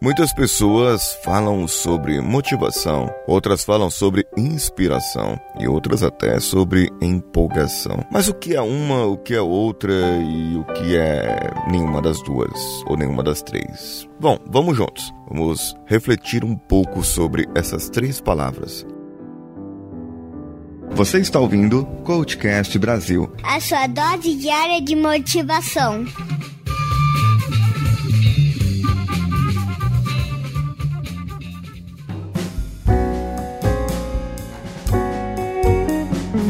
Muitas pessoas falam sobre motivação, outras falam sobre inspiração e outras até sobre empolgação. Mas o que é uma, o que é outra e o que é nenhuma das duas ou nenhuma das três? Bom, vamos juntos. Vamos refletir um pouco sobre essas três palavras. Você está ouvindo Coachcast Brasil a sua dose diária de motivação.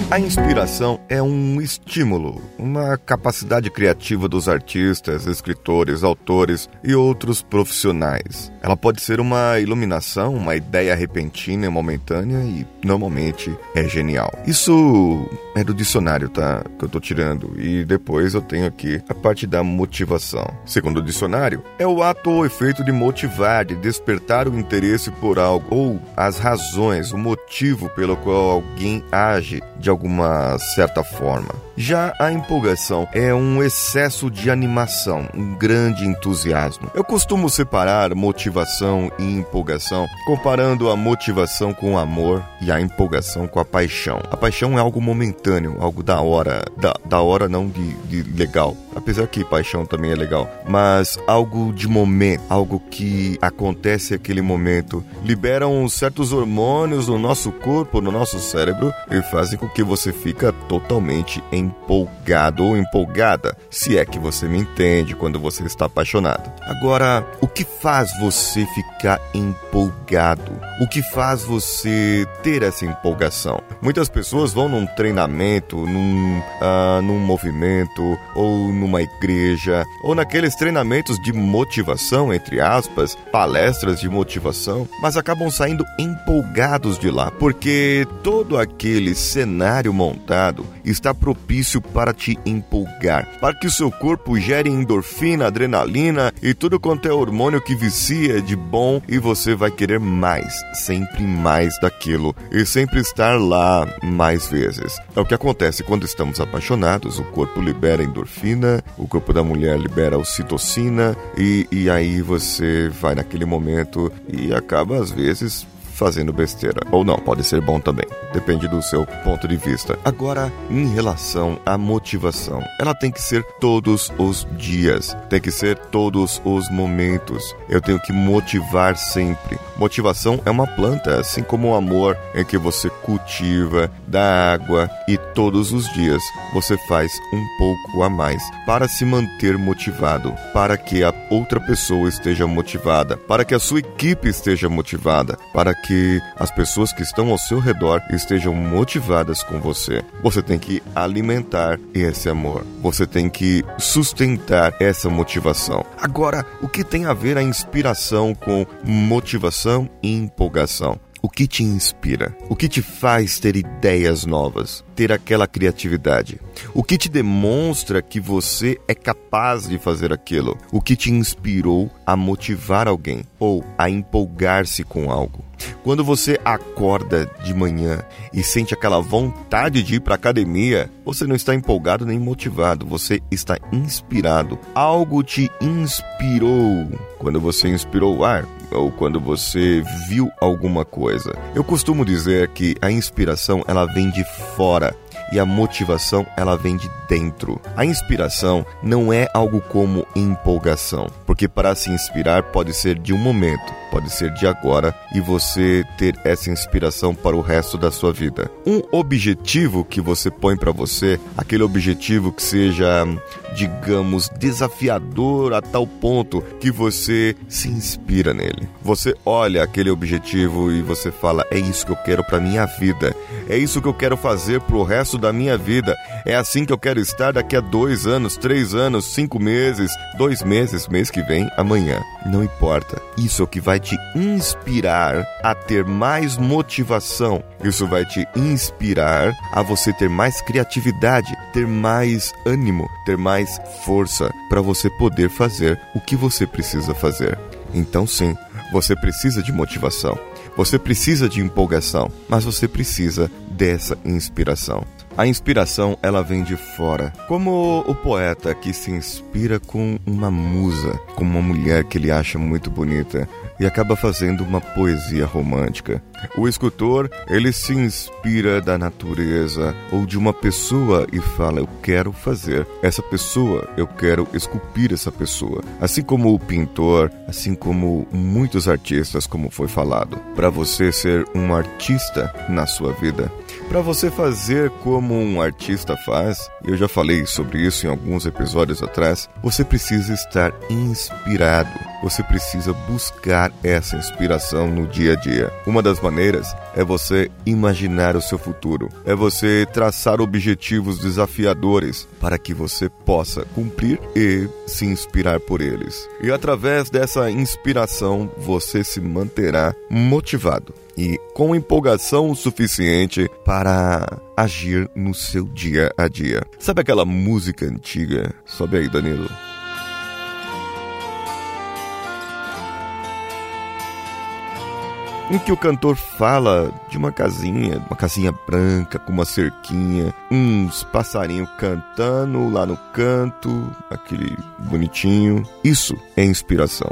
A inspiração é um estímulo, uma capacidade criativa dos artistas, escritores, autores e outros profissionais. Ela pode ser uma iluminação, uma ideia repentina e momentânea e normalmente é genial. Isso é do dicionário, tá? Que eu tô tirando. E depois eu tenho aqui a parte da motivação. Segundo o dicionário, é o ato ou efeito de motivar, de despertar o interesse por algo ou as razões, o motivo pelo qual alguém age de alguma certa forma. Já a empolgação é um excesso de animação, um grande entusiasmo. Eu costumo separar motivação e empolgação, comparando a motivação com o amor e a empolgação com a paixão. A paixão é algo momentâneo, algo da hora, da, da hora não de, de legal, apesar que paixão também é legal, mas algo de momento, algo que acontece naquele momento, liberam certos hormônios no nosso corpo, no nosso cérebro e fazem com que você fica totalmente em empolgado ou empolgada, se é que você me entende quando você está apaixonado. Agora, o que faz você ficar empolgado? O que faz você ter essa empolgação? Muitas pessoas vão num treinamento, num, uh, num movimento, ou numa igreja, ou naqueles treinamentos de motivação, entre aspas, palestras de motivação, mas acabam saindo empolgados de lá, porque todo aquele cenário montado está propício propício para te empolgar, para que o seu corpo gere endorfina, adrenalina e tudo quanto é hormônio que vicia de bom e você vai querer mais, sempre mais daquilo e sempre estar lá mais vezes. É o que acontece quando estamos apaixonados, o corpo libera endorfina, o corpo da mulher libera ocitocina e, e aí você vai naquele momento e acaba às vezes fazendo besteira. Ou não, pode ser bom também. Depende do seu ponto de vista. Agora, em relação à motivação, ela tem que ser todos os dias, tem que ser todos os momentos. Eu tenho que motivar sempre. Motivação é uma planta, assim como o amor, em que você cultiva, dá água e todos os dias você faz um pouco a mais para se manter motivado, para que a outra pessoa esteja motivada, para que a sua equipe esteja motivada, para que que as pessoas que estão ao seu redor estejam motivadas com você. Você tem que alimentar esse amor. Você tem que sustentar essa motivação. Agora, o que tem a ver a inspiração com motivação e empolgação? O que te inspira? O que te faz ter ideias novas? Ter aquela criatividade? O que te demonstra que você é capaz de fazer aquilo? O que te inspirou a motivar alguém ou a empolgar-se com algo? Quando você acorda de manhã e sente aquela vontade de ir para academia, você não está empolgado nem motivado, você está inspirado. Algo te inspirou. Quando você inspirou o ar, ou quando você viu alguma coisa. Eu costumo dizer que a inspiração ela vem de fora e a motivação ela vem de dentro. A inspiração não é algo como empolgação, porque para se inspirar pode ser de um momento, pode ser de agora e você ter essa inspiração para o resto da sua vida. Um objetivo que você põe para você, aquele objetivo que seja, digamos, desafiador a tal ponto que você se inspira nele. Você olha aquele objetivo e você fala: é isso que eu quero para minha vida, é isso que eu quero fazer pro resto da minha vida, é assim que eu quero estar daqui a dois anos, três anos, cinco meses, dois meses, mês que vem, amanhã. Não importa. Isso é o que vai inspirar a ter mais motivação. Isso vai te inspirar a você ter mais criatividade, ter mais ânimo, ter mais força para você poder fazer o que você precisa fazer. Então, sim, você precisa de motivação. Você precisa de empolgação, mas você precisa dessa inspiração. A inspiração, ela vem de fora. Como o poeta que se inspira com uma musa, com uma mulher que ele acha muito bonita e acaba fazendo uma poesia romântica. O escultor, ele se inspira da natureza ou de uma pessoa e fala: Eu quero fazer essa pessoa, eu quero esculpir essa pessoa. Assim como o pintor, assim como muitos artistas, como foi falado. Para você ser um artista na sua vida, para você fazer como um artista faz, eu já falei sobre isso em alguns episódios atrás, você precisa estar inspirado. Você precisa buscar essa inspiração no dia a dia. Uma das maneiras é você imaginar o seu futuro, é você traçar objetivos desafiadores para que você possa cumprir e se inspirar por eles. E através dessa inspiração, você se manterá motivado e com empolgação suficiente para agir no seu dia a dia. Sabe aquela música antiga? Sobe aí, Danilo. Em que o cantor fala de uma casinha, uma casinha branca com uma cerquinha, uns passarinhos cantando lá no canto, aquele bonitinho. Isso é inspiração.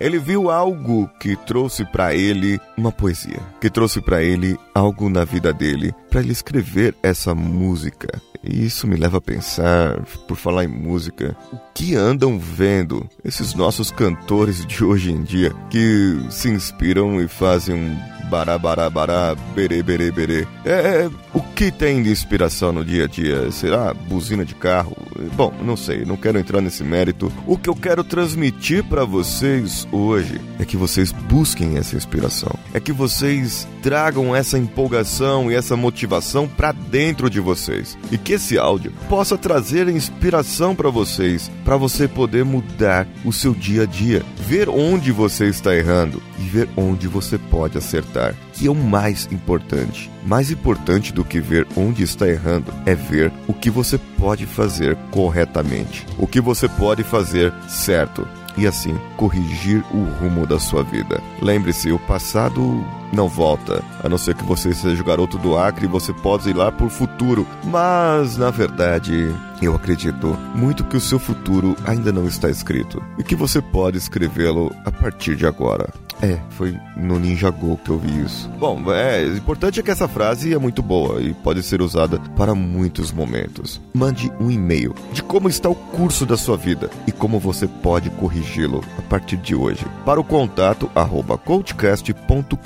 Ele viu algo que trouxe para ele uma poesia, que trouxe para ele algo na vida dele, para ele escrever essa música. E isso me leva a pensar, por falar em música, o que andam vendo esses nossos cantores de hoje em dia que se inspiram e fazem um bará, bará, bará, berê, berê, berê. É, é, o que tem de inspiração no dia a dia? Será buzina de carro? Bom, não sei, não quero entrar nesse mérito. O que eu quero transmitir para vocês hoje é que vocês busquem essa inspiração. É que vocês tragam essa empolgação e essa motivação para dentro de vocês. E que esse áudio possa trazer inspiração para vocês, para você poder mudar o seu dia a dia, ver onde você está errando e ver onde você pode acertar, que é o mais importante. Mais importante do que ver onde está errando é ver o que você pode fazer corretamente, o que você pode fazer certo e assim corrigir o rumo da sua vida. Lembre-se, o passado não volta, a não ser que você seja o garoto do Acre e você possa ir lá por futuro, mas na verdade eu acredito muito que o seu futuro ainda não está escrito e que você pode escrevê-lo a partir de agora. É, foi no Ninja Go que eu vi isso. Bom, é, o importante é que essa frase é muito boa e pode ser usada para muitos momentos. Mande um e-mail de como está o curso da sua vida e como você pode corrigi-lo a partir de hoje para o contato arroba coachcast.com.br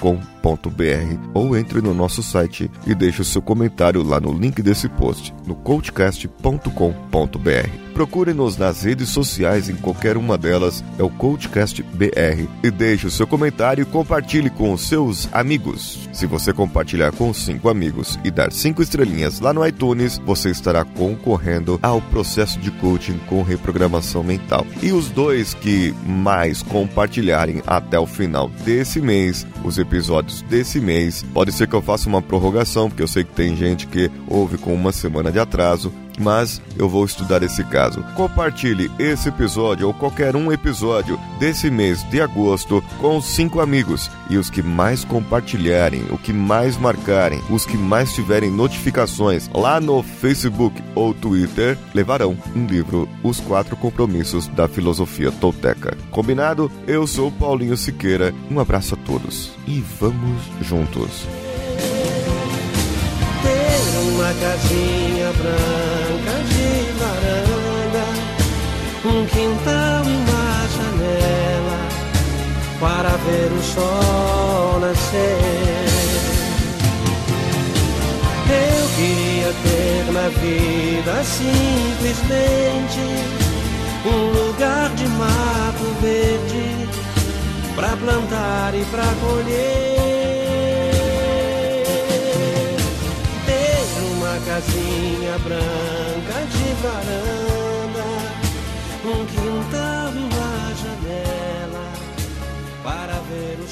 ou entre no nosso site e deixe o seu comentário lá no link desse post no coachcast.com.br. Procure-nos nas redes sociais, em qualquer uma delas é o Coachcast BR. E deixe o seu comentário e compartilhe com os seus amigos. Se você compartilhar com cinco amigos e dar cinco estrelinhas lá no iTunes, você estará concorrendo ao processo de coaching com reprogramação mental. E os dois que mais compartilharem até o final desse mês, os episódios desse mês, pode ser que eu faça uma prorrogação, porque eu sei que tem gente que ouve com uma semana de atraso mas eu vou estudar esse caso. Compartilhe esse episódio ou qualquer um episódio desse mês de agosto com cinco amigos e os que mais compartilharem, o que mais marcarem, os que mais tiverem notificações lá no Facebook ou Twitter levarão um livro Os Quatro Compromissos da Filosofia Tolteca. Combinado? Eu sou Paulinho Siqueira. Um abraço a todos e vamos juntos. Ter uma casinha branca um quintal e uma janela para ver o sol nascer. Eu queria ter na vida simplesmente um lugar de mato verde para plantar e para colher. casinha branca de varanda,